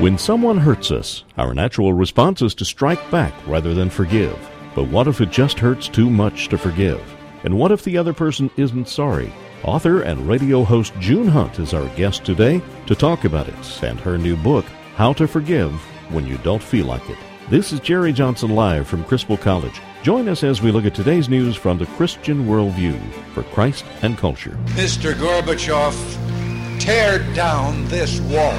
When someone hurts us, our natural response is to strike back rather than forgive. But what if it just hurts too much to forgive? And what if the other person isn't sorry? Author and radio host June Hunt is our guest today to talk about it and her new book, How to Forgive When You Don't Feel Like It. This is Jerry Johnson live from Criswell College. Join us as we look at today's news from the Christian worldview for Christ and culture. Mr. Gorbachev, tear down this wall.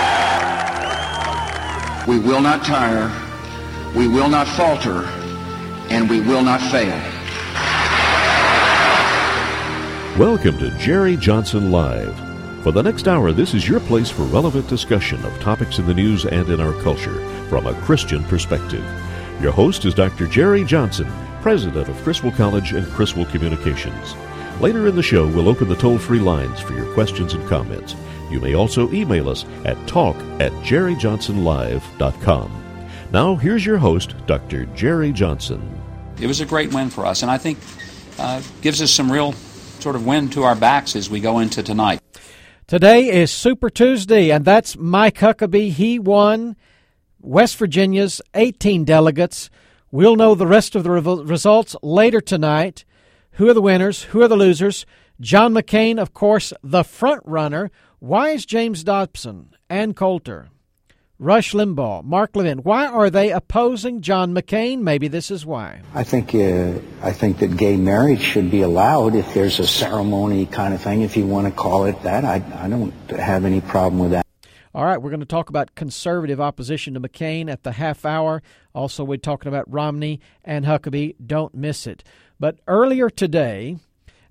We will not tire, we will not falter, and we will not fail. Welcome to Jerry Johnson Live. For the next hour, this is your place for relevant discussion of topics in the news and in our culture from a Christian perspective. Your host is Dr. Jerry Johnson, president of Criswell College and Criswell Communications. Later in the show, we'll open the toll free lines for your questions and comments. You may also email us at talk at jerryjohnsonlive.com. Now, here's your host, Dr. Jerry Johnson. It was a great win for us, and I think uh, gives us some real sort of wind to our backs as we go into tonight. Today is Super Tuesday, and that's Mike Huckabee. He won West Virginia's 18 delegates. We'll know the rest of the re- results later tonight. Who are the winners? Who are the losers? John McCain, of course, the front runner. Why is James Dobson, Ann Coulter, Rush Limbaugh, Mark Levin, why are they opposing John McCain? Maybe this is why. I think uh, I think that gay marriage should be allowed if there's a ceremony kind of thing, if you want to call it that. I, I don't have any problem with that. All right, we're going to talk about conservative opposition to McCain at the half hour. Also, we're talking about Romney and Huckabee. Don't miss it. But earlier today,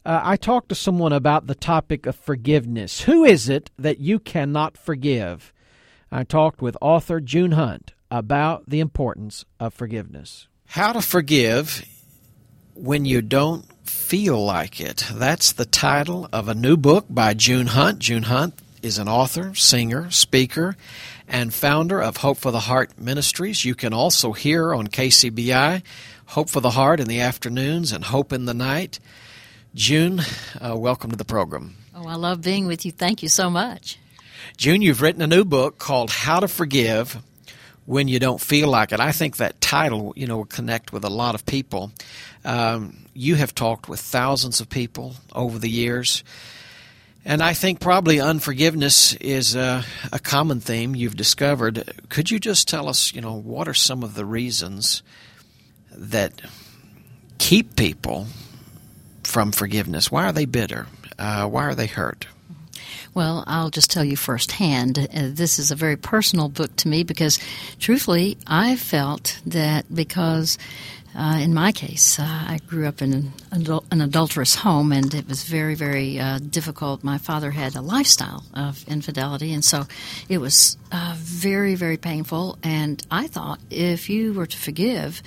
uh, I talked to someone about the topic of forgiveness. Who is it that you cannot forgive? I talked with author June Hunt about the importance of forgiveness. How to forgive when you don't feel like it. That's the title of a new book by June Hunt. June Hunt is an author, singer, speaker, and founder of Hope for the Heart Ministries. You can also hear on KCBI Hope for the Heart in the afternoons and Hope in the night. June, uh, welcome to the program. Oh, I love being with you. Thank you so much. June, you've written a new book called How to Forgive When You Don't Feel Like It. I think that title, you know, will connect with a lot of people. Um, you have talked with thousands of people over the years. And I think probably unforgiveness is a, a, common theme you've discovered. Could you just tell us, you know, what are some of the reasons that keep people from forgiveness? Why are they bitter? Uh, why are they hurt? Well, I'll just tell you firsthand. Uh, this is a very personal book to me because, truthfully, I felt that because. Uh, in my case, uh, I grew up in an, adul- an, adulterous home, and it was very, very uh, difficult. My father had a lifestyle of infidelity, and so it was uh, very, very painful. And I thought if you were to forgive,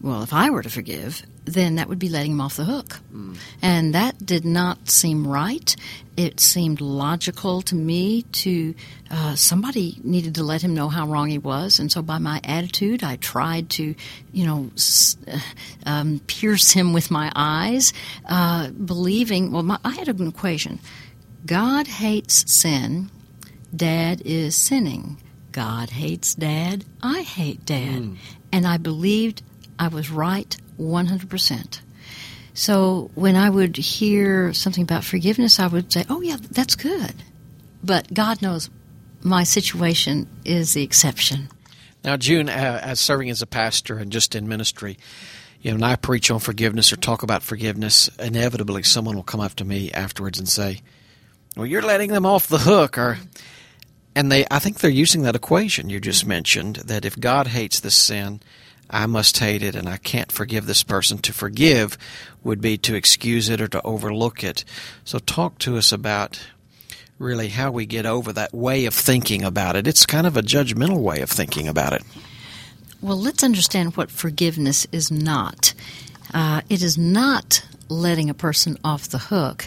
well, if I were to forgive, then that would be letting him off the hook. Mm. And that did not seem right. It seemed logical to me to uh, somebody needed to let him know how wrong he was. And so by my attitude, I tried to, you know, uh, um, pierce him with my eyes, uh, believing, well, my, I had an equation God hates sin, dad is sinning. God hates dad, I hate dad. Mm. And I believed I was right 100%. So when I would hear something about forgiveness, I would say, oh, yeah, that's good. But God knows my situation is the exception. Now, June, uh, as serving as a pastor and just in ministry, you know, when I preach on forgiveness or talk about forgiveness, inevitably someone will come up to me afterwards and say, "Well, you're letting them off the hook," or, and they, I think they're using that equation you just mentioned that if God hates this sin, I must hate it and I can't forgive this person. To forgive would be to excuse it or to overlook it. So, talk to us about really how we get over that way of thinking about it. It's kind of a judgmental way of thinking about it. Well, let's understand what forgiveness is not. Uh, it is not letting a person off the hook.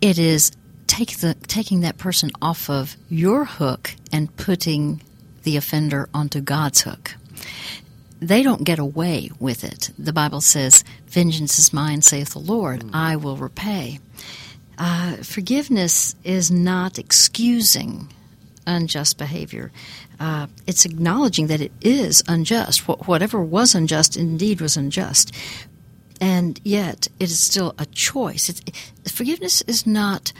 It is take the, taking that person off of your hook and putting the offender onto God's hook. They don't get away with it. The Bible says, Vengeance is mine, saith the Lord, mm. I will repay. Uh, forgiveness is not excusing unjust behavior. Uh, it's acknowledging that it is unjust. Wh- whatever was unjust indeed was unjust. And yet, it is still a choice. It, forgiveness is not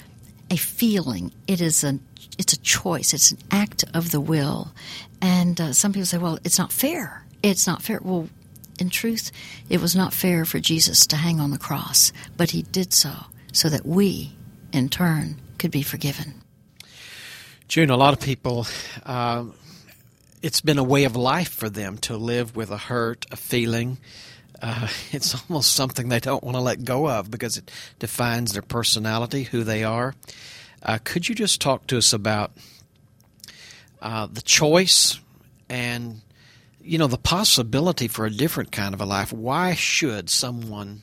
a feeling. It is a it's a choice. It's an act of the will. And uh, some people say, "Well, it's not fair. It's not fair." Well, in truth, it was not fair for Jesus to hang on the cross, but he did so so that we, in turn, could be forgiven. June, a lot of people, uh, it's been a way of life for them to live with a hurt, a feeling. Uh, it's almost something they don't want to let go of because it defines their personality, who they are. Uh, could you just talk to us about uh, the choice and you know the possibility for a different kind of a life? Why should someone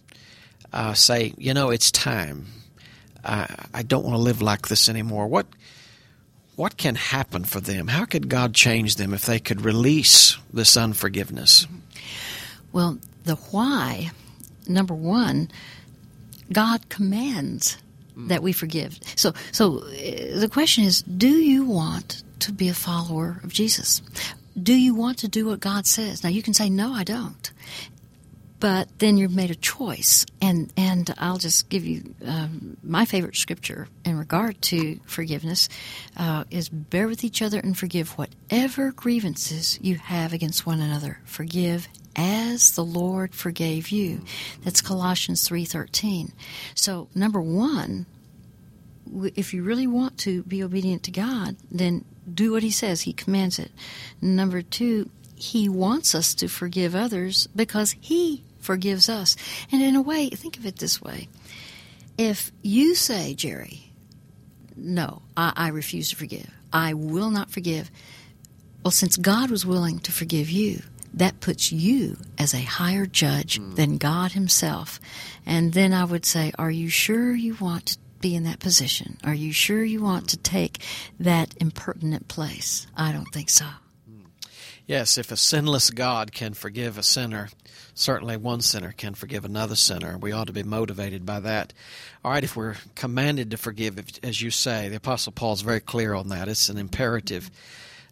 uh, say, you know, it's time? I don't want to live like this anymore. What what can happen for them? How could God change them if they could release this unforgiveness? Well, the why, number one, God commands that we forgive. So, so uh, the question is, do you want to be a follower of Jesus? Do you want to do what God says? Now, you can say, no, I don't but then you've made a choice. And and I'll just give you um, my favorite scripture in regard to forgiveness uh, is bear with each other and forgive whatever grievances you have against one another. Forgive as the Lord forgave you. That's Colossians three thirteen. So number one. If you really want to be obedient to God, then do what He says. He commands it. Number two, he wants us to forgive others because He forgives us. And in a way, think of it this way if you say, Jerry, no, I, I refuse to forgive, I will not forgive, well, since God was willing to forgive you, that puts you as a higher judge mm. than God Himself. And then I would say, Are you sure you want to be in that position? Are you sure you want to take that impertinent place? I don't think so. Yes, if a sinless God can forgive a sinner, certainly one sinner can forgive another sinner. We ought to be motivated by that. All right, if we're commanded to forgive, as you say, the Apostle Paul's very clear on that. It's an imperative.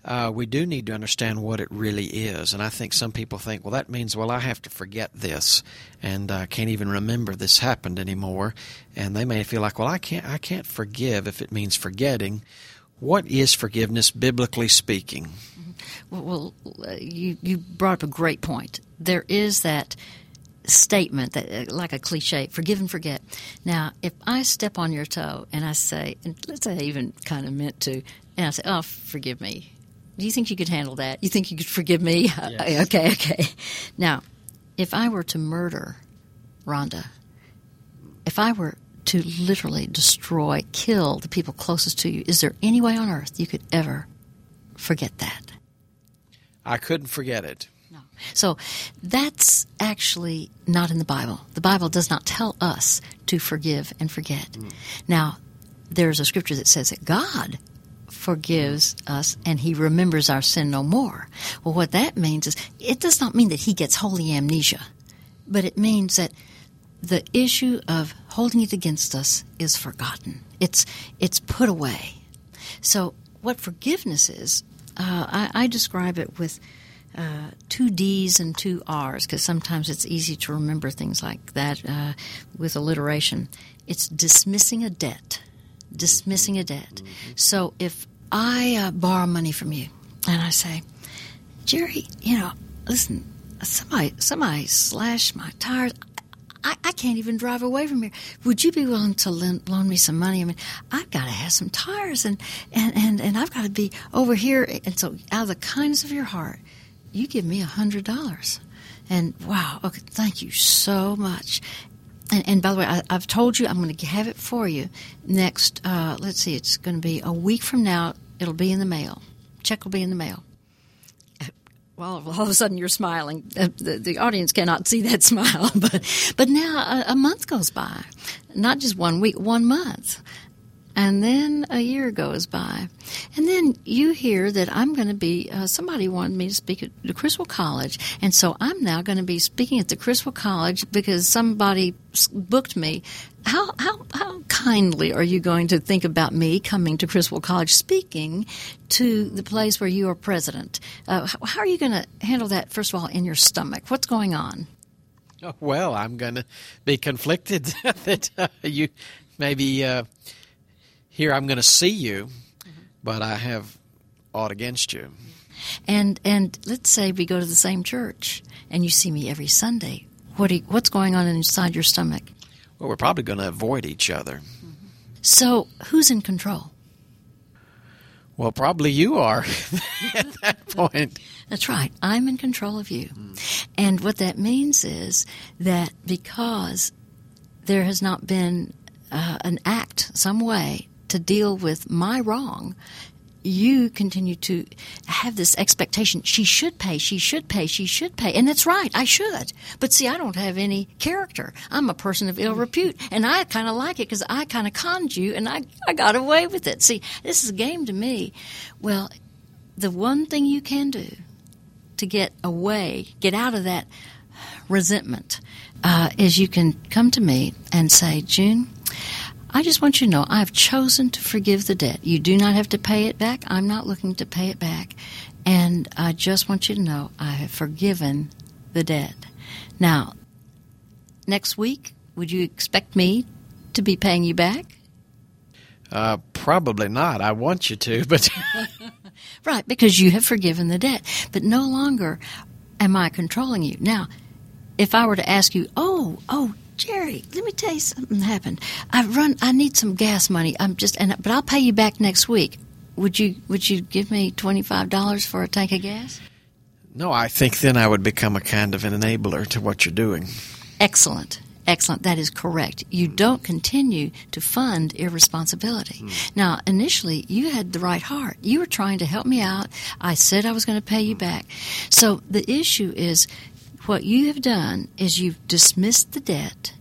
Uh, we do need to understand what it really is. And I think some people think, well, that means, well, I have to forget this, and I uh, can't even remember this happened anymore. And they may feel like, well, I can't, I can't forgive if it means forgetting. What is forgiveness, biblically speaking? Well, well you, you brought up a great point. There is that statement that uh, like a cliche forgive and forget now if i step on your toe and i say and let's say i even kind of meant to and i say oh forgive me do you think you could handle that you think you could forgive me yes. okay okay now if i were to murder rhonda if i were to literally destroy kill the people closest to you is there any way on earth you could ever forget that I couldn't forget it. No. So that's actually not in the Bible. The Bible does not tell us to forgive and forget. Mm. Now, there's a scripture that says that God forgives us and he remembers our sin no more. Well, what that means is it does not mean that he gets holy amnesia, but it means that the issue of holding it against us is forgotten. It's it's put away. So what forgiveness is uh, I, I, describe it with uh, two D's and two R's because sometimes it's easy to remember things like that uh, with alliteration. It's dismissing a debt. Dismissing a debt. So if I uh, borrow money from you and I say, Jerry, you know, listen, somebody somebody slashed my tires. I, I can't even drive away from here. Would you be willing to lend, loan me some money? I mean, I've got to have some tires and, and, and, and I've got to be over here. And so, out of the kindness of your heart, you give me a $100. And wow, okay, thank you so much. And, and by the way, I, have told you I'm going to have it for you next. Uh, let's see, it's going to be a week from now. It'll be in the mail. Check will be in the mail. Well, all of a sudden you're smiling. The, the, audience cannot see that smile, but but now a, a month goes by, not just one week, one month. And then a year goes by. And then you hear that I'm going to be, uh, somebody wanted me to speak at the Criswell College. And so I'm now going to be speaking at the Criswell College because somebody booked me. How, how, how kindly are you going to think about me coming to Criswell College speaking to the place where you are president? Uh, how, are you going to handle that, first of all, in your stomach? What's going on? Oh, well, I'm going to be conflicted that uh, you maybe uh, here I'm going to see you, mm-hmm. but I have aught against you. And and let's say we go to the same church and you see me every Sunday. What you, what's going on inside your stomach? Well, we're probably going to avoid each other. So, who's in control? Well, probably you are at that point. That's right. I'm in control of you. Mm. And what that means is that because there has not been uh, an act, some way to deal with my wrong, you continue to have this expectation she should pay, she should pay, she should pay. And that's right, I should. But see, I don't have any character. I'm a person of ill repute. And I kind of like it because I kind of conned you and I, I got away with it. See, this is a game to me. Well, the one thing you can do to get away, get out of that resentment, uh, is you can come to me and say, June, I just want you to know I've chosen to forgive the debt. You do not have to pay it back. I'm not looking to pay it back. And I just want you to know I have forgiven the debt. Now, next week, would you expect me to be paying you back? Uh, probably not. I want you to, but. right, because you have forgiven the debt. But no longer am I controlling you. Now, if I were to ask you, oh, oh, Jerry, let me tell you something happened. I run. I need some gas money. I'm just, and but I'll pay you back next week. Would you Would you give me twenty five dollars for a tank of gas? No, I think then I would become a kind of an enabler to what you're doing. Excellent. Excellent. That is correct. You don't continue to fund irresponsibility. Mm. Now, initially, you had the right heart. You were trying to help me out. I said I was going to pay you back. So the issue is what you have done is you've dismissed the debt,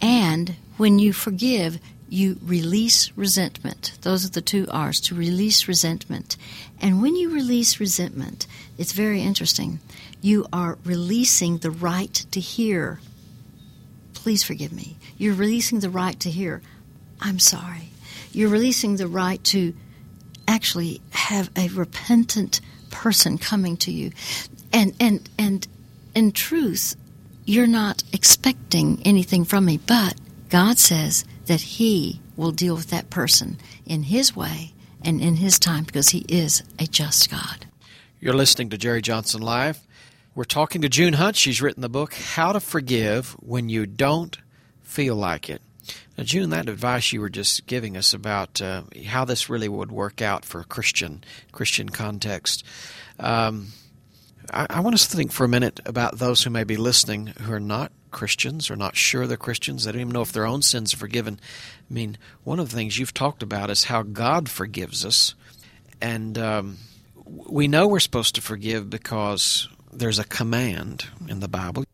and when you forgive, you release resentment. Those are the two R's to release resentment. And when you release resentment, it's very interesting. You are releasing the right to hear, please forgive me. You're releasing the right to hear, I'm sorry. You're releasing the right to actually have a repentant person coming to you. And and and in truth, you're not expecting anything from me, but God says that He will deal with that person in His way and in His time because He is a just God. You're listening to Jerry Johnson Live. We're talking to June Hunt. She's written the book, How to Forgive When You Don't Feel Like It. Now, June, that advice you were just giving us about uh, how this really would work out for a Christian Christian context. Um, I, I want us to think for a minute about those who may be listening who are not Christians or not sure they're Christians. They don't even know if their own sins are forgiven. I mean, one of the things you've talked about is how God forgives us. And um, we know we're supposed to forgive because there's a command in the Bible.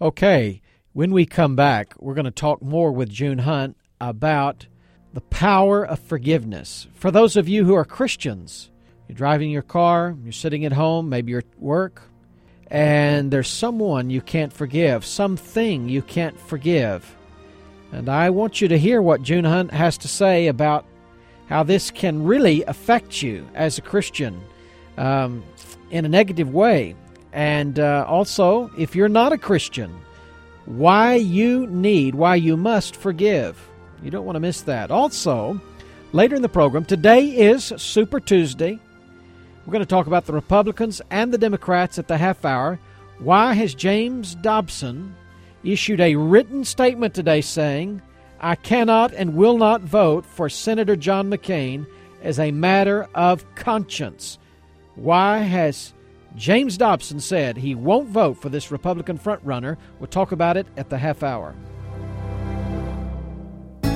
Okay, when we come back, we're going to talk more with June Hunt about the power of forgiveness. For those of you who are Christians, you're driving your car, you're sitting at home, maybe you're at work, and there's someone you can't forgive, something you can't forgive. And I want you to hear what June Hunt has to say about how this can really affect you as a Christian um, in a negative way. And uh, also, if you're not a Christian, why you need, why you must forgive. You don't want to miss that. Also, later in the program, today is Super Tuesday. We're going to talk about the Republicans and the Democrats at the half hour. Why has James Dobson issued a written statement today saying, I cannot and will not vote for Senator John McCain as a matter of conscience? Why has James Dobson said he won't vote for this Republican frontrunner? We'll talk about it at the half hour.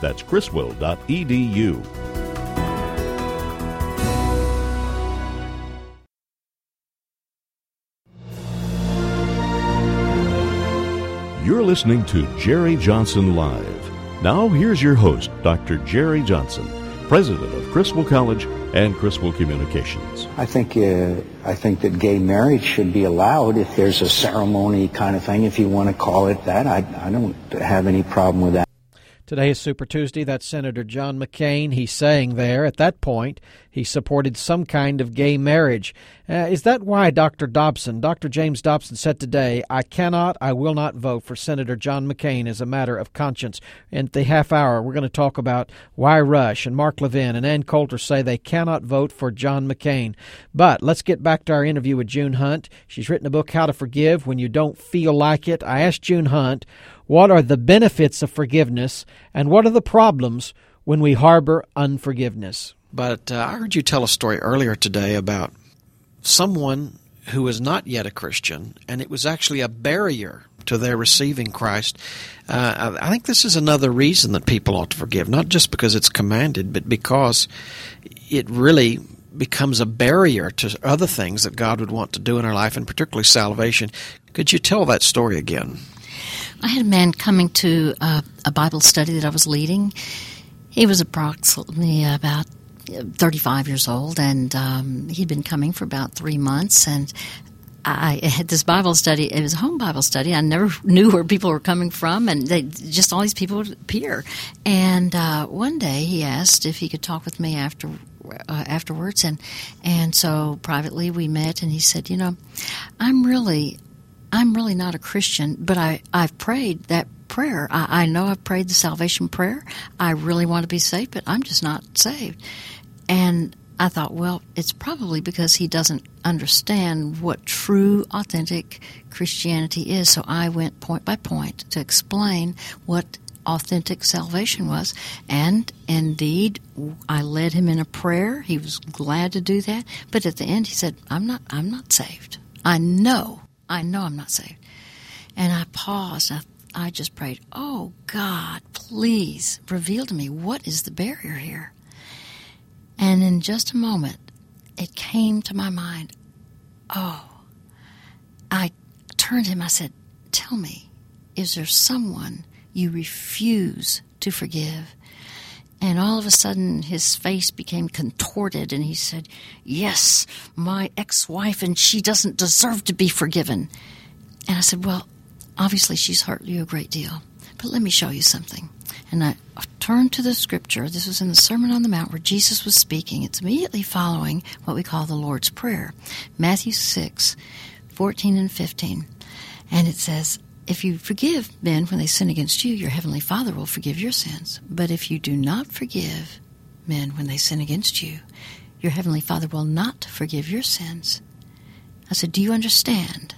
That's criswell.edu. You're listening to Jerry Johnson Live. Now, here's your host, Dr. Jerry Johnson, president of Criswell College and Criswell Communications. I think uh, I think that gay marriage should be allowed if there's a ceremony kind of thing, if you want to call it that. I, I don't have any problem with that. Today is Super Tuesday. That's Senator John McCain. He's saying there at that point he supported some kind of gay marriage. Uh, is that why Dr. Dobson, Dr. James Dobson, said today, I cannot, I will not vote for Senator John McCain as a matter of conscience? In the half hour, we're going to talk about why Rush and Mark Levin and Ann Coulter say they cannot vote for John McCain. But let's get back to our interview with June Hunt. She's written a book, How to Forgive When You Don't Feel Like It. I asked June Hunt, what are the benefits of forgiveness, and what are the problems when we harbor unforgiveness? But uh, I heard you tell a story earlier today about someone who was not yet a Christian, and it was actually a barrier to their receiving Christ. Uh, I think this is another reason that people ought to forgive, not just because it's commanded, but because it really becomes a barrier to other things that God would want to do in our life, and particularly salvation. Could you tell that story again? I had a man coming to uh, a Bible study that I was leading. He was approximately about 35 years old, and um, he'd been coming for about three months. And I had this Bible study. It was a home Bible study. I never knew where people were coming from, and they just all these people would appear. And uh, one day he asked if he could talk with me after uh, afterwards, and and so privately we met. And he said, you know, I'm really I'm really not a Christian, but I, I've prayed that prayer. I, I know I've prayed the salvation prayer. I really want to be saved, but I'm just not saved. And I thought, well, it's probably because he doesn't understand what true, authentic Christianity is. So I went point by point to explain what authentic salvation was. And indeed, I led him in a prayer. He was glad to do that. But at the end, he said, I'm not, I'm not saved. I know I know I'm not saved. And I paused. I, I just prayed, Oh God, please reveal to me what is the barrier here. And in just a moment, it came to my mind, Oh, I turned to him. I said, Tell me, is there someone you refuse to forgive? And all of a sudden, his face became contorted, and he said, Yes, my ex wife, and she doesn't deserve to be forgiven. And I said, Well, obviously, she's hurt you a great deal, but let me show you something. And I turned to the scripture. This was in the Sermon on the Mount where Jesus was speaking. It's immediately following what we call the Lord's Prayer Matthew 6 14 and 15. And it says, if you forgive men when they sin against you, your heavenly Father will forgive your sins. But if you do not forgive men when they sin against you, your heavenly Father will not forgive your sins. I said, Do you understand?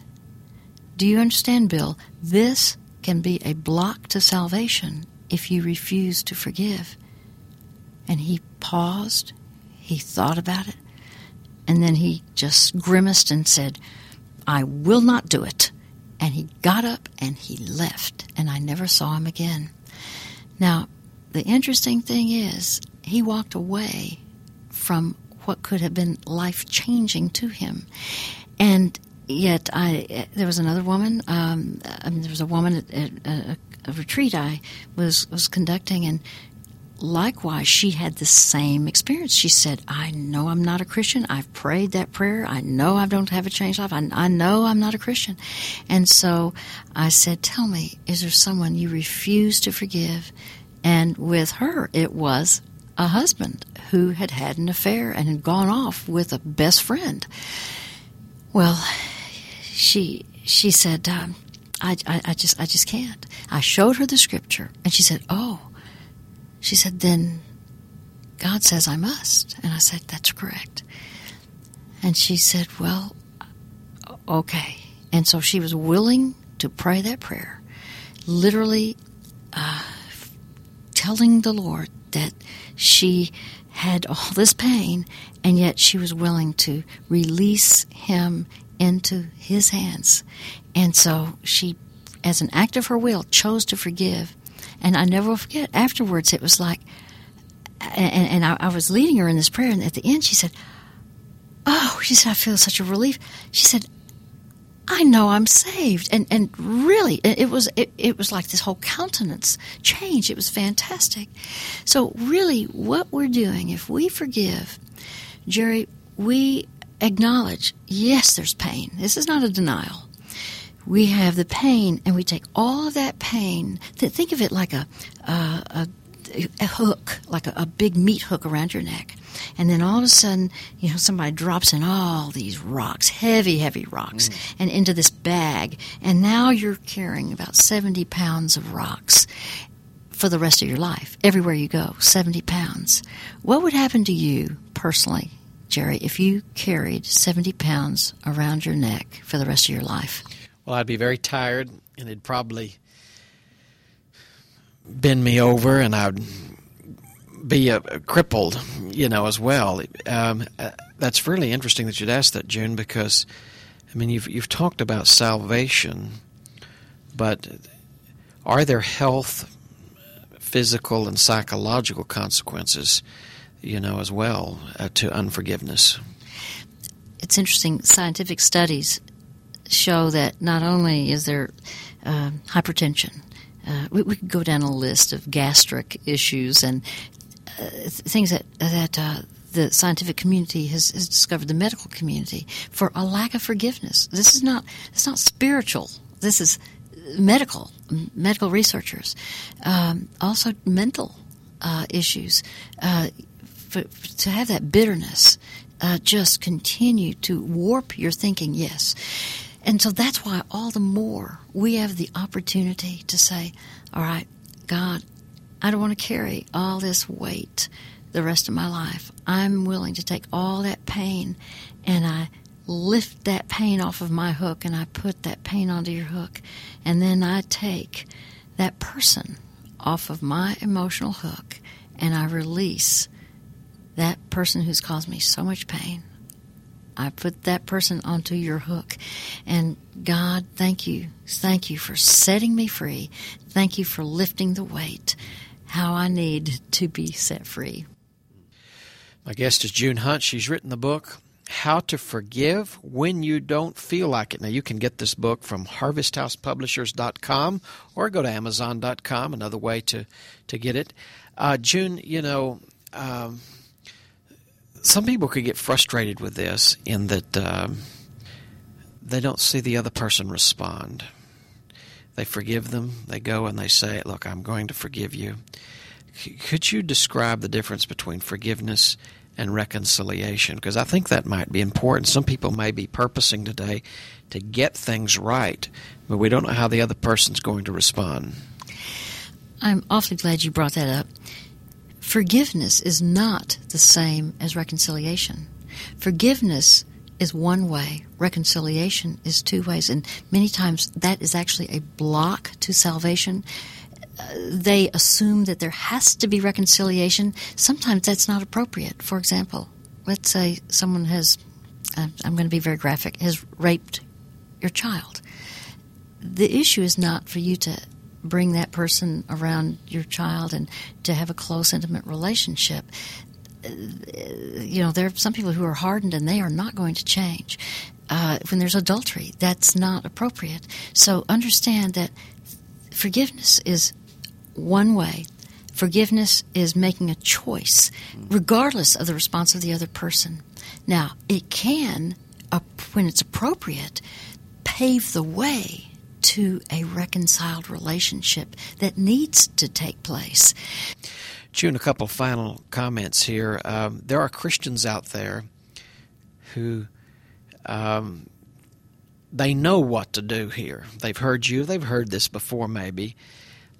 Do you understand, Bill? This can be a block to salvation if you refuse to forgive. And he paused, he thought about it, and then he just grimaced and said, I will not do it. And he got up and he left, and I never saw him again. Now, the interesting thing is, he walked away from what could have been life changing to him. And yet, I there was another woman. Um, I mean, there was a woman at, at a, a retreat I was was conducting, and likewise, she had the same experience. She said, I know I'm not a Christian. I've prayed that prayer. I know I don't have a changed life. I, I know I'm not a Christian. And so I said, Tell me, is there someone you refuse to forgive? And with her, it was a husband who had had an affair and had gone off with a best friend. Well, she she said, um, I, I, I just I just can't. I showed her the scripture, and she said, "Oh." She said, "Then God says I must," and I said, "That's correct." And she said, "Well, okay." And so she was willing to pray that prayer, literally uh, telling the Lord that she had all this pain, and yet she was willing to release him into his hands. And so she, as an act of her will, chose to forgive. And I never will forget, afterwards, it was like, and, and I, I was leading her in this prayer, and at the end, she said, Oh, she said, I feel such a relief. She said, I know I'm saved, and and really, it was it, it was like this whole countenance change. It was fantastic. So really, what we're doing if we forgive, Jerry, we acknowledge yes, there's pain. This is not a denial. We have the pain, and we take all of that pain. Think of it like a a, a hook, like a, a big meat hook around your neck and then all of a sudden, you know, somebody drops in all these rocks, heavy, heavy rocks, mm. and into this bag, and now you're carrying about 70 pounds of rocks for the rest of your life, everywhere you go, 70 pounds. What would happen to you personally, Jerry, if you carried 70 pounds around your neck for the rest of your life? Well, I'd be very tired, and it'd probably bend me over, and I'd be uh, crippled, you know, as well. Um, uh, that's really interesting that you'd ask that, June, because I mean, you've you've talked about salvation, but are there health, physical, and psychological consequences, you know, as well uh, to unforgiveness? It's interesting. Scientific studies show that not only is there uh, hypertension. Uh, we, we, could go down a list of gastric issues and uh, things that that uh, the scientific community has, has, discovered, the medical community, for a lack of forgiveness. This is not it's not spiritual. This is medical. Medical researchers, um, also mental uh, issues. Uh, for, to have that bitterness uh, just continue to warp your thinking. Yes. And so that's why all the more we have the opportunity to say, all right, God, I don't want to carry all this weight the rest of my life. I'm willing to take all that pain and I lift that pain off of my hook and I put that pain onto your hook. And then I take that person off of my emotional hook and I release that person who's caused me so much pain. I put that person onto your hook. And God, thank you. Thank you for setting me free. Thank you for lifting the weight how I need to be set free. My guest is June Hunt. She's written the book How to Forgive When You Don't Feel Like It. Now, you can get this book from harvesthousepublishers.com or go to amazon.com, another way to, to get it. Uh, June, you know, um, some people could get frustrated with this in that um, they don't see the other person respond. They forgive them. They go and they say, Look, I'm going to forgive you. Could you describe the difference between forgiveness and reconciliation? Because I think that might be important. Some people may be purposing today to get things right, but we don't know how the other person's going to respond. I'm awfully glad you brought that up. Forgiveness is not the same as reconciliation. Forgiveness is one way, reconciliation is two ways, and many times that is actually a block to salvation. Uh, they assume that there has to be reconciliation. Sometimes that's not appropriate. For example, let's say someone has, uh, I'm going to be very graphic, has raped your child. The issue is not for you to bring that person around your child and to have a close, intimate relationship you know, there are some people who are hardened and they are not going to change. Uh, when there's adultery, that's not appropriate. So understand that forgiveness is one way. Forgiveness is making a choice, regardless of the response of the other person. Now, it can, uh, when it's appropriate, pave the way to a reconciled relationship that needs to take place. June, a couple final comments here. Um, there are Christians out there who um, they know what to do here. They've heard you, they've heard this before, maybe,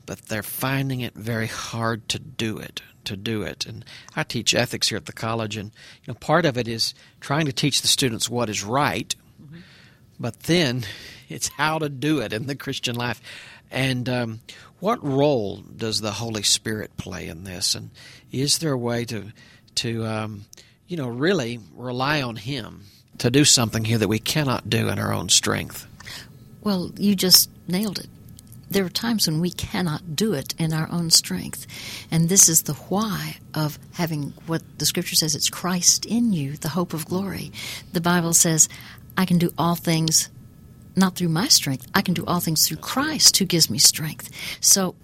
but they're finding it very hard to do it. To do it, and I teach ethics here at the college, and you know, part of it is trying to teach the students what is right, mm-hmm. but then it's how to do it in the Christian life. And um, what role does the Holy Spirit play in this? And is there a way to, to um, you know, really rely on Him to do something here that we cannot do in our own strength? Well, you just nailed it there are times when we cannot do it in our own strength. And this is the why of having what the scripture says it's Christ in you, the hope of glory. The Bible says, I can do all things not through my strength. I can do all things through Christ who gives me strength. So,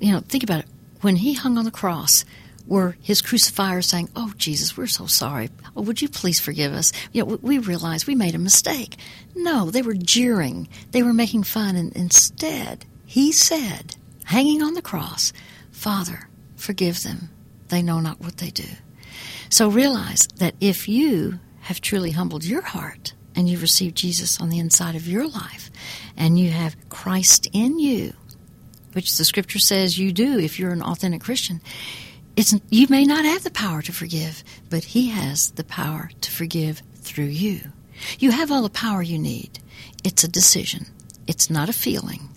you know, think about it. When he hung on the cross, were his crucifiers saying, Oh, Jesus, we're so sorry. Oh, would you please forgive us? You know, we realized we made a mistake. No, they were jeering. They were making fun. And instead, he said, hanging on the cross, Father, forgive them. They know not what they do. So realize that if you have truly humbled your heart and you've received Jesus on the inside of your life and you have Christ in you, which the scripture says you do if you're an authentic Christian, it's, you may not have the power to forgive, but He has the power to forgive through you. You have all the power you need. It's a decision. It's not a feeling.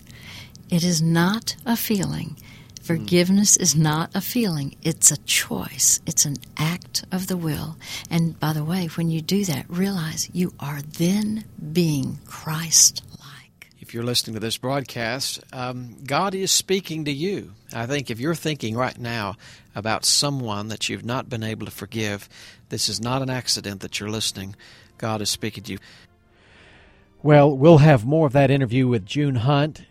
It is not a feeling. Forgiveness is not a feeling, it's a choice. It's an act of the will. And by the way, when you do that, realize you are then being Christ like. If you're listening to this broadcast, um, God is speaking to you. I think if you're thinking right now about someone that you've not been able to forgive, this is not an accident that you're listening. God is speaking to you. Well, we'll have more of that interview with June Hunt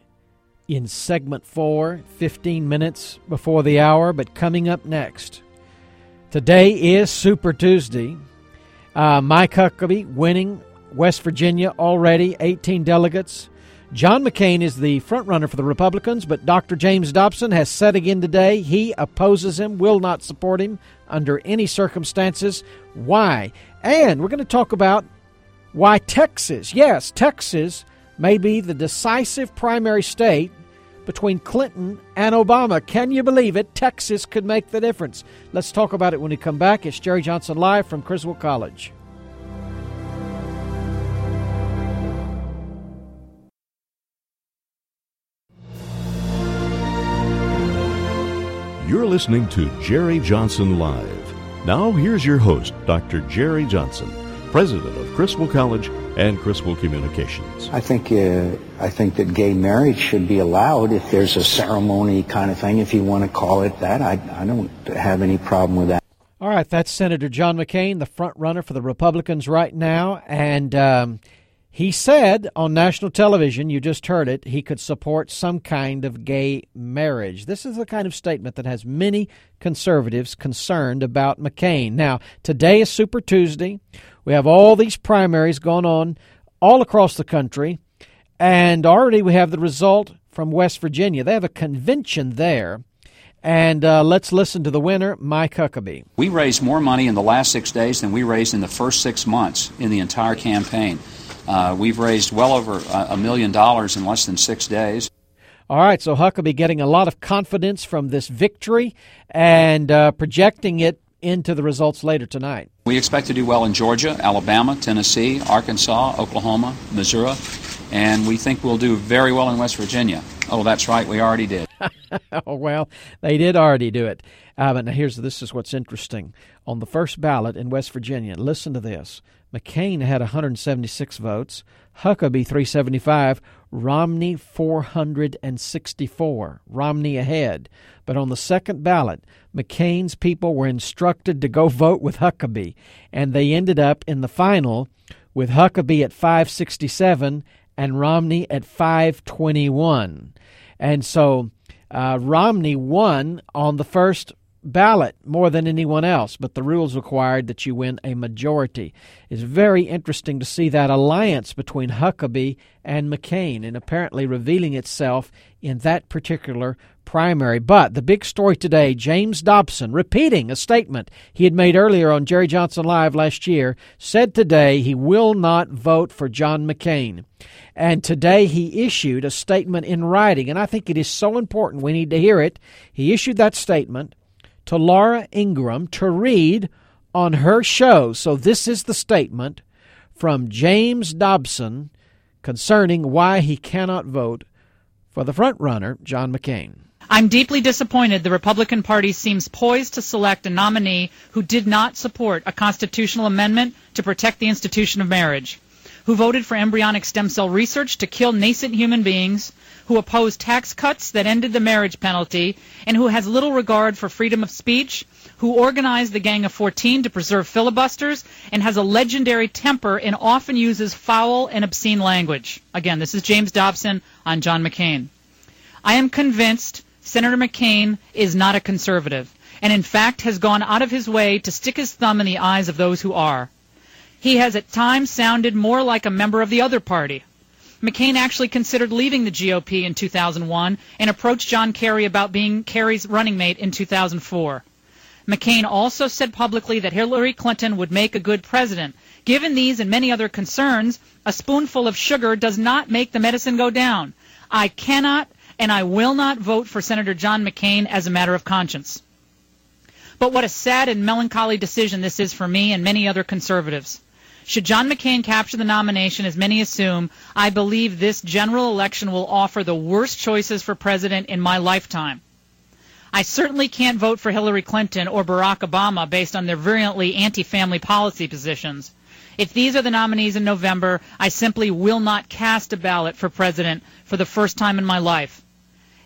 in segment four, 15 minutes before the hour, but coming up next. Today is Super Tuesday. Uh, Mike Huckabee winning West Virginia already, 18 delegates. John McCain is the frontrunner for the Republicans, but Dr. James Dobson has said again today he opposes him, will not support him under any circumstances. Why? And we're going to talk about why Texas, yes, Texas may be the decisive primary state between Clinton and Obama. Can you believe it? Texas could make the difference. Let's talk about it when we come back. It's Jerry Johnson live from Criswell College. You're listening to Jerry Johnson Live. Now, here's your host, Dr. Jerry Johnson, president of Criswell College and Criswell Communications. I think uh, I think that gay marriage should be allowed if there's a ceremony kind of thing, if you want to call it that. I, I don't have any problem with that. All right, that's Senator John McCain, the front runner for the Republicans right now, and um, he said on national television, you just heard it, he could support some kind of gay marriage. This is the kind of statement that has many conservatives concerned about McCain. Now, today is Super Tuesday. We have all these primaries going on all across the country, and already we have the result from West Virginia. They have a convention there. And uh, let's listen to the winner, Mike Huckabee. We raised more money in the last six days than we raised in the first six months in the entire campaign. Uh, we've raised well over a million dollars in less than six days. All right, so Huckabee getting a lot of confidence from this victory and uh, projecting it into the results later tonight. We expect to do well in Georgia, Alabama, Tennessee, Arkansas, Oklahoma, Missouri, and we think we'll do very well in West Virginia. Oh, that's right, we already did. oh, well, they did already do it. Uh, but now here's this is what's interesting. On the first ballot in West Virginia, listen to this. McCain had 176 votes, Huckabee 375, Romney 464. Romney ahead. But on the second ballot, McCain's people were instructed to go vote with Huckabee, and they ended up in the final with Huckabee at 567 and Romney at 521. And so Uh, Romney won on the first ballot more than anyone else, but the rules required that you win a majority. It's very interesting to see that alliance between Huckabee and McCain and apparently revealing itself in that particular primary. But the big story today James Dobson, repeating a statement he had made earlier on Jerry Johnson Live last year, said today he will not vote for John McCain. And today he issued a statement in writing, and I think it is so important we need to hear it. He issued that statement to Laura Ingraham to read on her show. So this is the statement from James Dobson concerning why he cannot vote for the frontrunner, John McCain. I'm deeply disappointed the Republican Party seems poised to select a nominee who did not support a constitutional amendment to protect the institution of marriage, who voted for embryonic stem cell research to kill nascent human beings, who opposed tax cuts that ended the marriage penalty, and who has little regard for freedom of speech, who organized the Gang of 14 to preserve filibusters, and has a legendary temper and often uses foul and obscene language. Again, this is James Dobson on John McCain. I am convinced Senator McCain is not a conservative, and in fact has gone out of his way to stick his thumb in the eyes of those who are. He has at times sounded more like a member of the other party, McCain actually considered leaving the GOP in 2001 and approached John Kerry about being Kerry's running mate in 2004. McCain also said publicly that Hillary Clinton would make a good president. Given these and many other concerns, a spoonful of sugar does not make the medicine go down. I cannot and I will not vote for Senator John McCain as a matter of conscience. But what a sad and melancholy decision this is for me and many other conservatives. Should John McCain capture the nomination, as many assume, I believe this general election will offer the worst choices for president in my lifetime. I certainly can't vote for Hillary Clinton or Barack Obama based on their virulently anti-family policy positions. If these are the nominees in November, I simply will not cast a ballot for president for the first time in my life.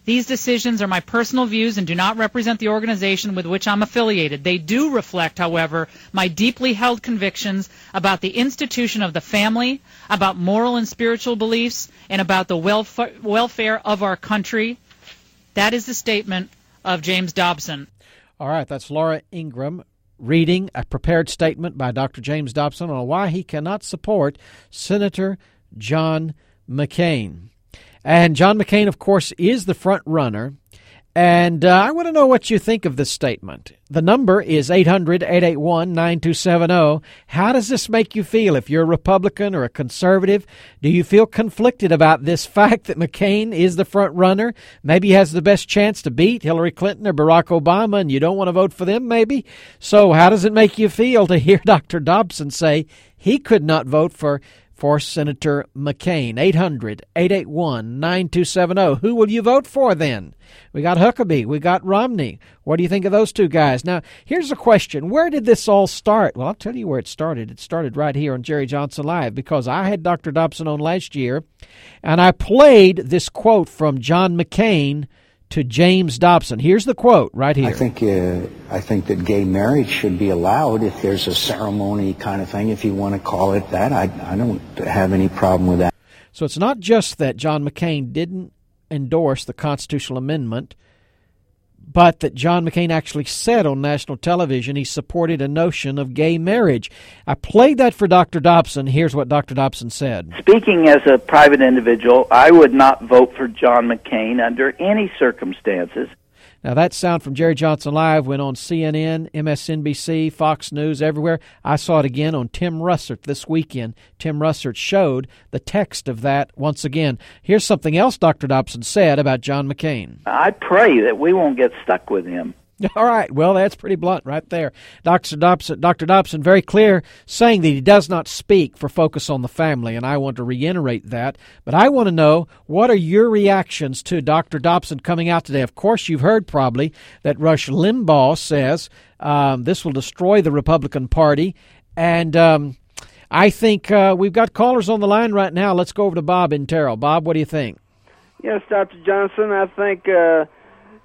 These decisions are my personal views and do not represent the organization with which I'm affiliated. They do reflect, however, my deeply held convictions about the institution of the family, about moral and spiritual beliefs, and about the welfare of our country. That is the statement of James Dobson. All right, that's Laura Ingraham reading a prepared statement by Dr. James Dobson on why he cannot support Senator John McCain. And John McCain, of course, is the front runner. And uh, I want to know what you think of this statement. The number is 800 881 9270. How does this make you feel if you're a Republican or a conservative? Do you feel conflicted about this fact that McCain is the front runner? Maybe he has the best chance to beat Hillary Clinton or Barack Obama, and you don't want to vote for them, maybe? So, how does it make you feel to hear Dr. Dobson say he could not vote for for Senator McCain. 800 881 9270. Who will you vote for then? We got Huckabee. We got Romney. What do you think of those two guys? Now, here's a question Where did this all start? Well, I'll tell you where it started. It started right here on Jerry Johnson Live because I had Dr. Dobson on last year and I played this quote from John McCain to James Dobson. Here's the quote right here. I think uh, I think that gay marriage should be allowed if there's a ceremony kind of thing, if you want to call it that. I I don't have any problem with that. So it's not just that John McCain didn't endorse the constitutional amendment but that John McCain actually said on national television he supported a notion of gay marriage. I played that for Dr. Dobson. Here's what Dr. Dobson said. Speaking as a private individual, I would not vote for John McCain under any circumstances. Now, that sound from Jerry Johnson Live went on CNN, MSNBC, Fox News, everywhere. I saw it again on Tim Russert this weekend. Tim Russert showed the text of that once again. Here's something else Dr. Dobson said about John McCain. I pray that we won't get stuck with him. All right. Well, that's pretty blunt right there. Dr. Dobson, Dr. Dobson, very clear, saying that he does not speak for Focus on the Family, and I want to reiterate that. But I want to know what are your reactions to Dr. Dobson coming out today? Of course, you've heard probably that Rush Limbaugh says um, this will destroy the Republican Party, and um, I think uh, we've got callers on the line right now. Let's go over to Bob in Terrell. Bob, what do you think? Yes, Dr. Johnson, I think. Uh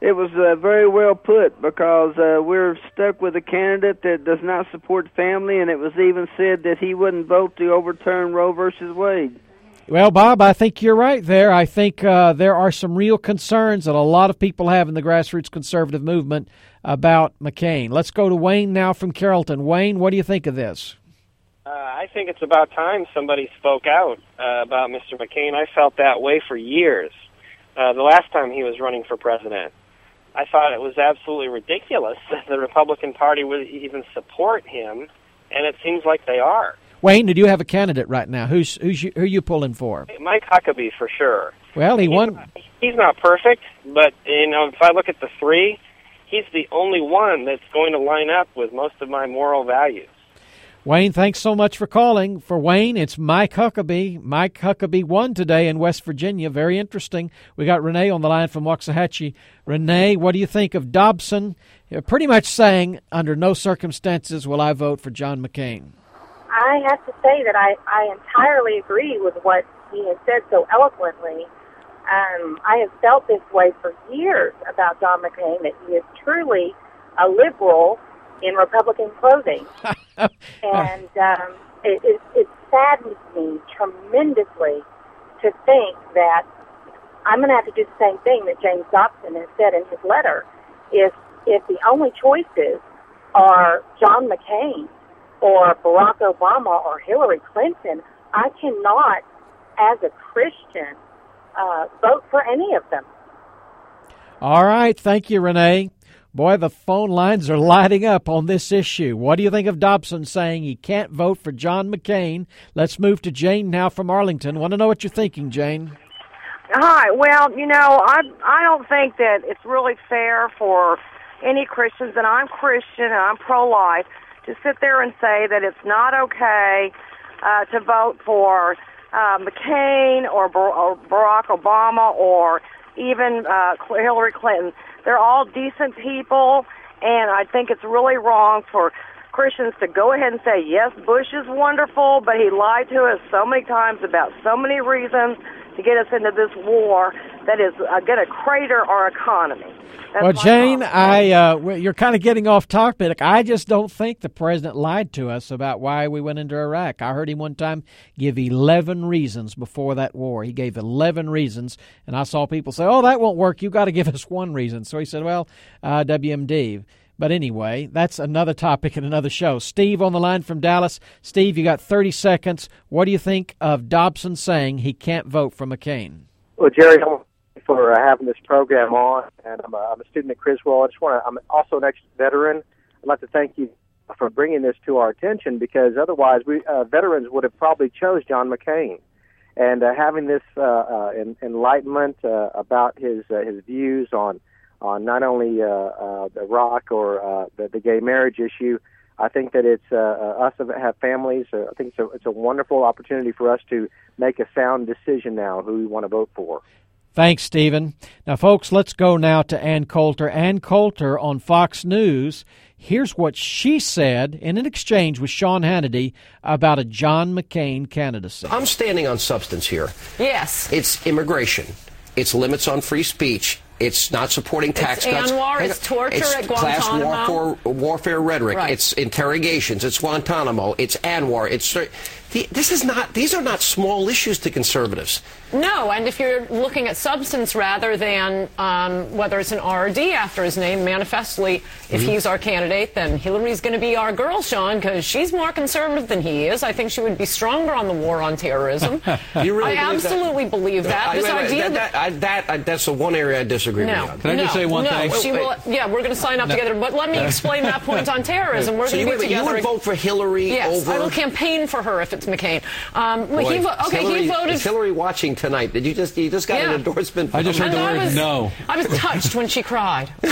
it was uh, very well put because uh, we're stuck with a candidate that does not support family, and it was even said that he wouldn't vote to overturn Roe versus Wade. Well, Bob, I think you're right there. I think uh, there are some real concerns that a lot of people have in the grassroots conservative movement about McCain. Let's go to Wayne now from Carrollton. Wayne, what do you think of this? Uh, I think it's about time somebody spoke out uh, about Mr. McCain. I felt that way for years. Uh, the last time he was running for president, I thought it was absolutely ridiculous that the Republican Party would even support him, and it seems like they are. Wayne, did you have a candidate right now? Who's who's you, who are you pulling for? Mike Huckabee for sure. Well, he he's won. Not, he's not perfect, but you know, if I look at the three, he's the only one that's going to line up with most of my moral values. Wayne, thanks so much for calling. For Wayne, it's Mike Huckabee. Mike Huckabee won today in West Virginia. Very interesting. We got Renee on the line from Waxahachie. Renee, what do you think of Dobson? Pretty much saying, under no circumstances will I vote for John McCain. I have to say that I, I entirely agree with what he has said so eloquently. Um, I have felt this way for years about John McCain, that he is truly a liberal in Republican clothing. and um, it, it, it saddens me tremendously to think that I'm going to have to do the same thing that James Dobson has said in his letter. If, if the only choices are John McCain or Barack Obama or Hillary Clinton, I cannot, as a Christian, uh, vote for any of them. All right. Thank you, Renee. Boy, the phone lines are lighting up on this issue. What do you think of Dobson saying he can't vote for John McCain? Let's move to Jane now from Arlington. Want to know what you're thinking, Jane? Hi. Well, you know, I I don't think that it's really fair for any Christians, and I'm Christian and I'm pro-life, to sit there and say that it's not okay uh, to vote for uh, McCain or, Bar- or Barack Obama or even uh, Hillary Clinton. They're all decent people, and I think it's really wrong for Christians to go ahead and say, yes, Bush is wonderful, but he lied to us so many times about so many reasons to get us into this war that is uh, going to crater our economy. That's well, Jane, I uh, you're kind of getting off topic. I just don't think the president lied to us about why we went into Iraq. I heard him one time give 11 reasons before that war. He gave 11 reasons, and I saw people say, "Oh, that won't work. You got to give us one reason." So he said, "Well, uh, WMD." But anyway, that's another topic in another show. Steve on the line from Dallas. Steve, you got 30 seconds. What do you think of Dobson saying he can't vote for McCain? Well, Jerry, for uh, having this program on, and I'm a, I'm a student at Criswell. I just want to. I'm also an ex-veteran. I'd like to thank you for bringing this to our attention because otherwise, we uh, veterans would have probably chose John McCain, and uh, having this uh, uh, enlightenment uh, about his uh, his views on on not only uh, uh, Iraq or uh, the, the gay marriage issue. I think that it's uh, uh, us that have families. Uh, I think it's a, it's a wonderful opportunity for us to make a sound decision now who we want to vote for. Thanks, Stephen. Now, folks, let's go now to Ann Coulter. Ann Coulter on Fox News. Here's what she said in an exchange with Sean Hannity about a John McCain candidacy. I'm standing on substance here. Yes. It's immigration. It's limits on free speech. It's not supporting tax it's cuts. ANWR, it's torture it's at class Guantanamo. warfare, warfare rhetoric. Right. It's interrogations. It's Guantanamo. It's ANWR. It's this is not. These are not small issues to conservatives. No, and if you're looking at substance rather than um, whether it's an R or D after his name, manifestly, if Mm-hmm. he's our candidate, then Hillary's going to be our girl, Sean, because she's more conservative than he is. I think she would be stronger on the war on terrorism. you really I believe that? absolutely believe that. I- this I- idea that, that, I- that- I- that's the one area I disagree no, with. Can I just no, say one no, thing? She Wait, will, yeah, we're going to sign up No. together. But let me explain that point on terrorism. We're So going you to would- be you together. would vote for Hillary yes, I will campaign for her if it's McCain. Um, Boy, he vo- okay, Hillary, he voted. is Hillary watching tonight? Did you just you just got Yeah. an endorsement? I just from heard the her? word I was- no. I was touched when she cried.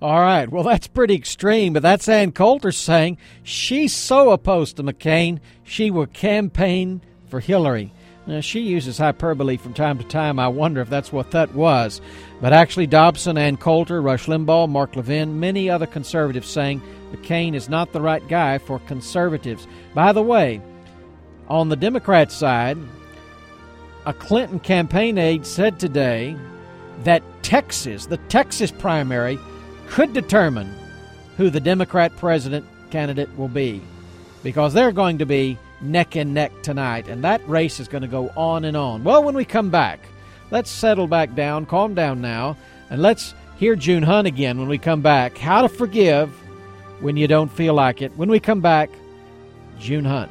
All right. Well, that's pretty extreme, but that's Ann Coulter saying she's so opposed to McCain, she will campaign for Hillary. Now, she uses hyperbole from time to time. I wonder if that's what that was. But actually, Dobson, Ann Coulter, Rush Limbaugh, Mark Levin, many other conservatives saying McCain is not the right guy for conservatives. By the way, on the Democrat side, a Clinton campaign aide said today that Texas, the Texas primary, could determine who the Democrat president candidate will be because they're going to be neck and neck tonight, and that race is going to go on and on. Well, when we come back, let's settle back down, calm down now, and let's hear June Hunt again when we come back. How to forgive when you don't feel like it. When we come back, June Hunt.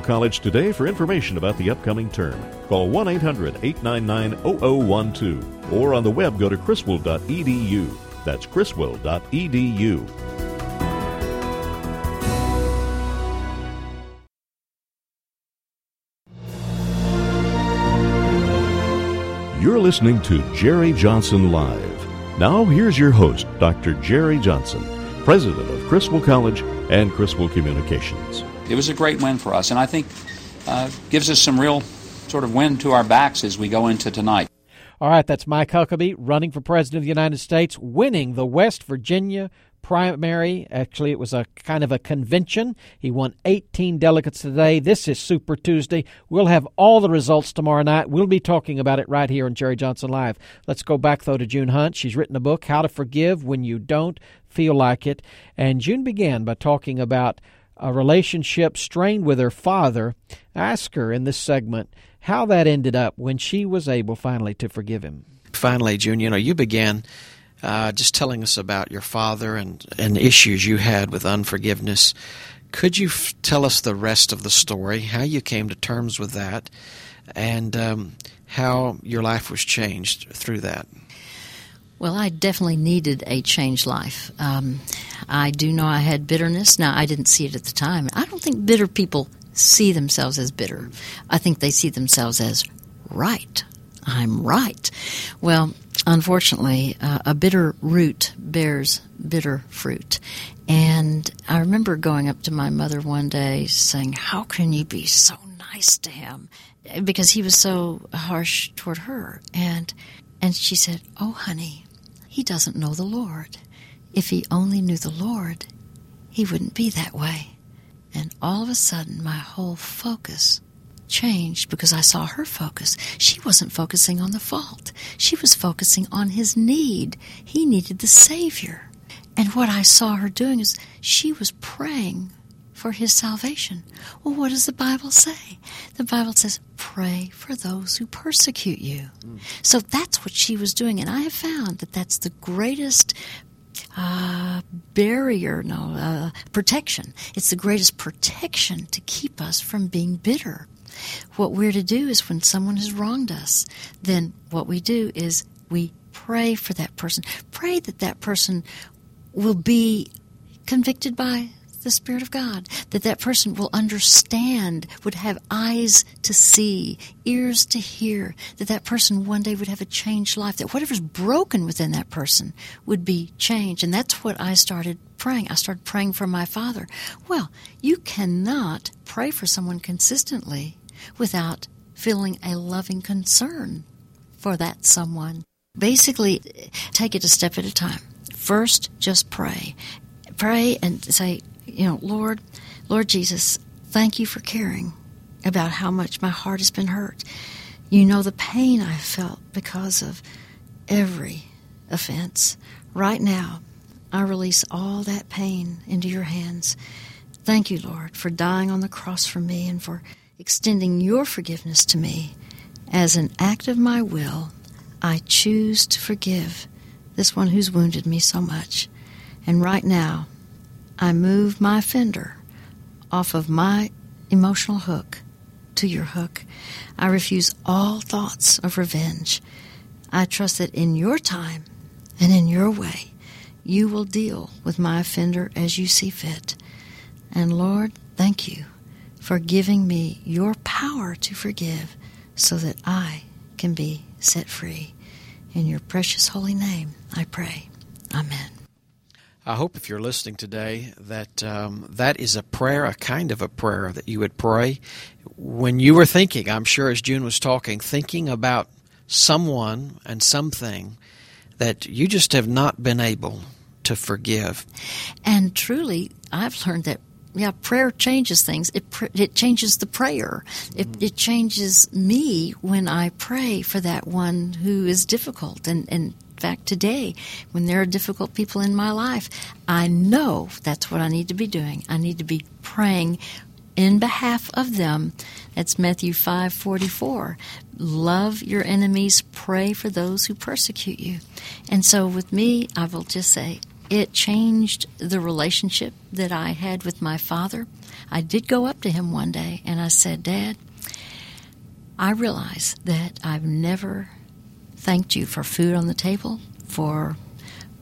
College today for information about the upcoming term. Call 1 800 899 0012 or on the web go to criswell.edu. That's criswell.edu. You're listening to Jerry Johnson Live. Now, here's your host, Dr. Jerry Johnson, president of Criswell College and Criswell Communications. It was a great win for us, and I think uh, gives us some real sort of wind to our backs as we go into tonight. All right, that's Mike Huckabee running for President of the United States, winning the West Virginia primary. Actually, it was a kind of a convention. He won 18 delegates today. This is Super Tuesday. We'll have all the results tomorrow night. We'll be talking about it right here on Jerry Johnson Live. Let's go back, though, to June Hunt. She's written a book, How to Forgive When You Don't Feel Like It. And June began by talking about a relationship strained with her father. Ask her in this segment how that ended up when she was able finally to forgive him. Finally, June, you know, you began uh, just telling us about your father and, and issues you had with unforgiveness. Could you f- tell us the rest of the story, how you came to terms with that, and um, how your life was changed through that? Well, I definitely needed a changed life. Um, I do know I had bitterness. Now, I didn't see it at the time. I don't think bitter people see themselves as bitter. I think they see themselves as right. I'm right. Well, unfortunately, uh, a bitter root bears bitter fruit. And I remember going up to my mother one day saying, How can you be so nice to him? Because he was so harsh toward her. And, and she said, Oh, honey, he doesn't know the Lord. If he only knew the Lord, he wouldn't be that way. And all of a sudden, my whole focus changed because I saw her focus. She wasn't focusing on the fault, she was focusing on his need. He needed the Savior. And what I saw her doing is she was praying for his salvation. Well, what does the Bible say? The Bible says, pray for those who persecute you. Mm. So that's what she was doing. And I have found that that's the greatest uh, barrier, no, uh, protection. It's the greatest protection to keep us from being bitter. What we're to do is when someone has wronged us, then what we do is we pray for that person. Pray that that person will be convicted by the Spirit of God, that that person will understand, would have eyes to see, ears to hear, that that person one day would have a changed life, that whatever's broken within that person would be changed. And that's what I started praying. I started praying for my father. Well, you cannot pray for someone consistently without feeling a loving concern for that someone. Basically, take it a step at a time. First, just pray. Pray and say, you know, Lord, Lord Jesus, thank you for caring about how much my heart has been hurt. You know the pain I felt because of every offense. Right now, I release all that pain into your hands. Thank you, Lord, for dying on the cross for me and for extending your forgiveness to me. As an act of my will, I choose to forgive this one who's wounded me so much. And right now, I move my fender off of my emotional hook to your hook. I refuse all thoughts of revenge. I trust that in your time And in your way, you will deal with my offender as you see fit. And Lord, thank you for giving me your power to forgive so that I can be set free. In your precious holy name, I pray. Amen. I hope if you're listening today that um, that is a prayer, a kind of a prayer that you would pray when you were thinking. I'm sure as June was talking, thinking about someone and something that you just have not been able to forgive. And truly, I've learned that yeah, prayer changes things. It it changes the prayer. It, mm-hmm. it changes me when I pray for that one who is difficult and and fact, today, when there are difficult people in my life, I know that's what I need to be doing. I need to be praying in behalf of them. That's Matthew 5:44. Love your enemies, pray for those who persecute you. And so with me, I will just say it changed the relationship that I had with my father. I did go up to him one day and I said, "Dad, I realize that I've never thanked you for food on the table, for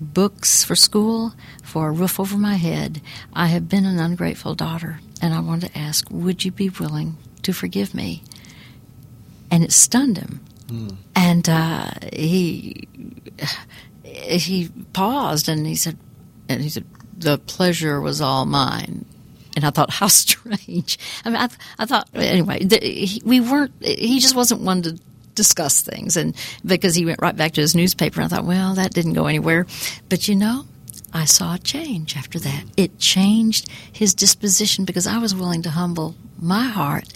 books for school, for a roof over my head. I have been an ungrateful daughter, and I wanted to ask, would you be willing to forgive me? And it stunned him. Mm. And uh, he he paused and he said, and he said, the pleasure was all mine. And I thought, how strange. I mean, I, I thought anyway. The, he, we weren't. He just wasn't one to discuss things. And because he went right back to his newspaper, I thought, well, that didn't go anywhere. But you know, I saw a change after that. It changed his disposition because I was willing to humble my heart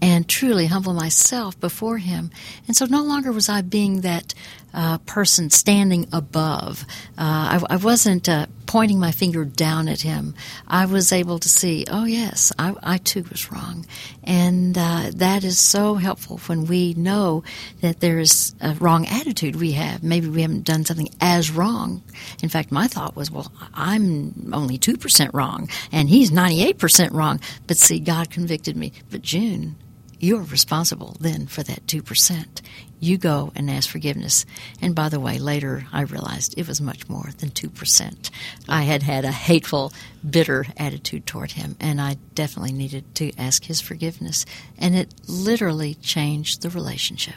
and truly humble myself before him. And so no longer was I being that uh, person standing above. Uh, I, I, wasn't uh, pointing my finger down at him. I was able to see, oh, yes, I, I too was wrong. And uh, that is so helpful when we know that there is a wrong attitude we have. Maybe we haven't done something as wrong. In fact, my thought was, well, I'm only 2% wrong, and he's 98% wrong. But see, God convicted me. But June, you're responsible then for that 2%. You go and ask forgiveness. And by the way, later I realized it was much more than 2%. I had had a hateful, bitter attitude toward him, and I definitely needed to ask his forgiveness. And it literally changed the relationship.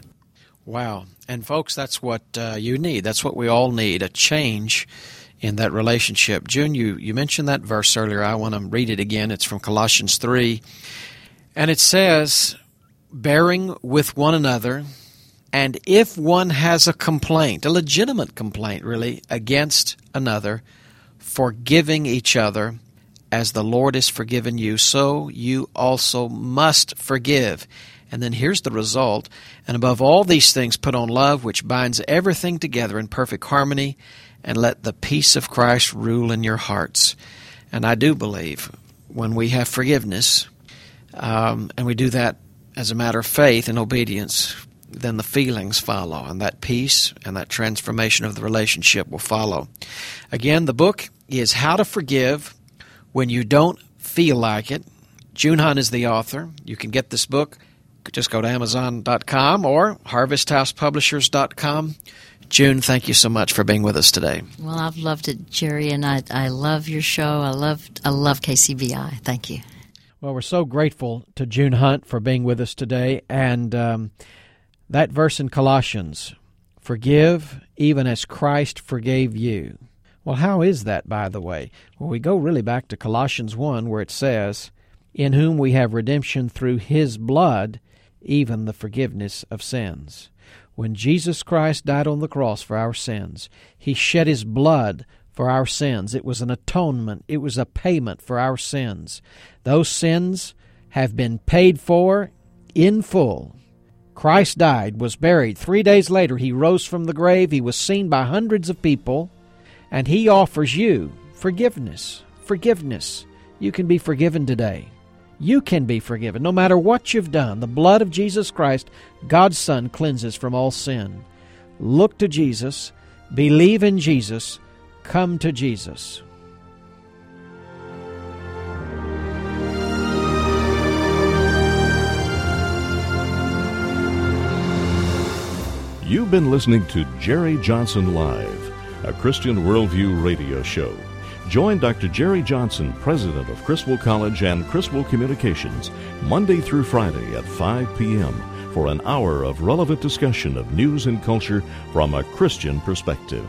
Wow. And folks, that's what uh, you need. That's what we all need a change in that relationship. June, you, you mentioned that verse earlier. I want to read it again. It's from Colossians 3. And it says, bearing with one another, and if one has a complaint, a legitimate complaint really, against another, forgiving each other, as the Lord has forgiven you, so you also must forgive. And then here's the result. And above all these things, put on love, which binds everything together in perfect harmony, and let the peace of Christ rule in your hearts. And I do believe when we have forgiveness, um, and we do that as a matter of faith and obedience, then the feelings follow, and that peace and that transformation of the relationship will follow. Again, the book is How to Forgive When You Don't Feel Like It. June Hunt is the author. You can get this book. Just go to Amazon.com or HarvestHousePublishers.com. June, thank you so much for being with us today. Well, I've loved it, Jerry, and I, I love your show. I love I love KCBI. Thank you. Well, we're so grateful to June Hunt for being with us today. And um, that verse in Colossians forgive even as Christ forgave you. Well, how is that, by the way? Well, we go really back to Colossians 1, where it says, In whom we have redemption through his blood, even the forgiveness of sins. When Jesus Christ died on the cross for our sins, he shed his blood for our sins. It was an atonement, it was a payment for our sins. Those sins have been paid for in full. Christ died, was buried. Three days later, he rose from the grave. He was seen by hundreds of people, and he offers you forgiveness. Forgiveness. You can be forgiven today. You can be forgiven no matter what you've done. The blood of Jesus Christ, God's Son, cleanses from all sin. Look to Jesus, believe in Jesus, come to Jesus. You've been listening to Jerry Johnson Live. a Christian Worldview radio show. Join Dr. Jerry Johnson, president of Criswell College and Criswell Communications, Monday through Friday at 5 p.m. for an hour of relevant discussion of news and culture from a Christian perspective.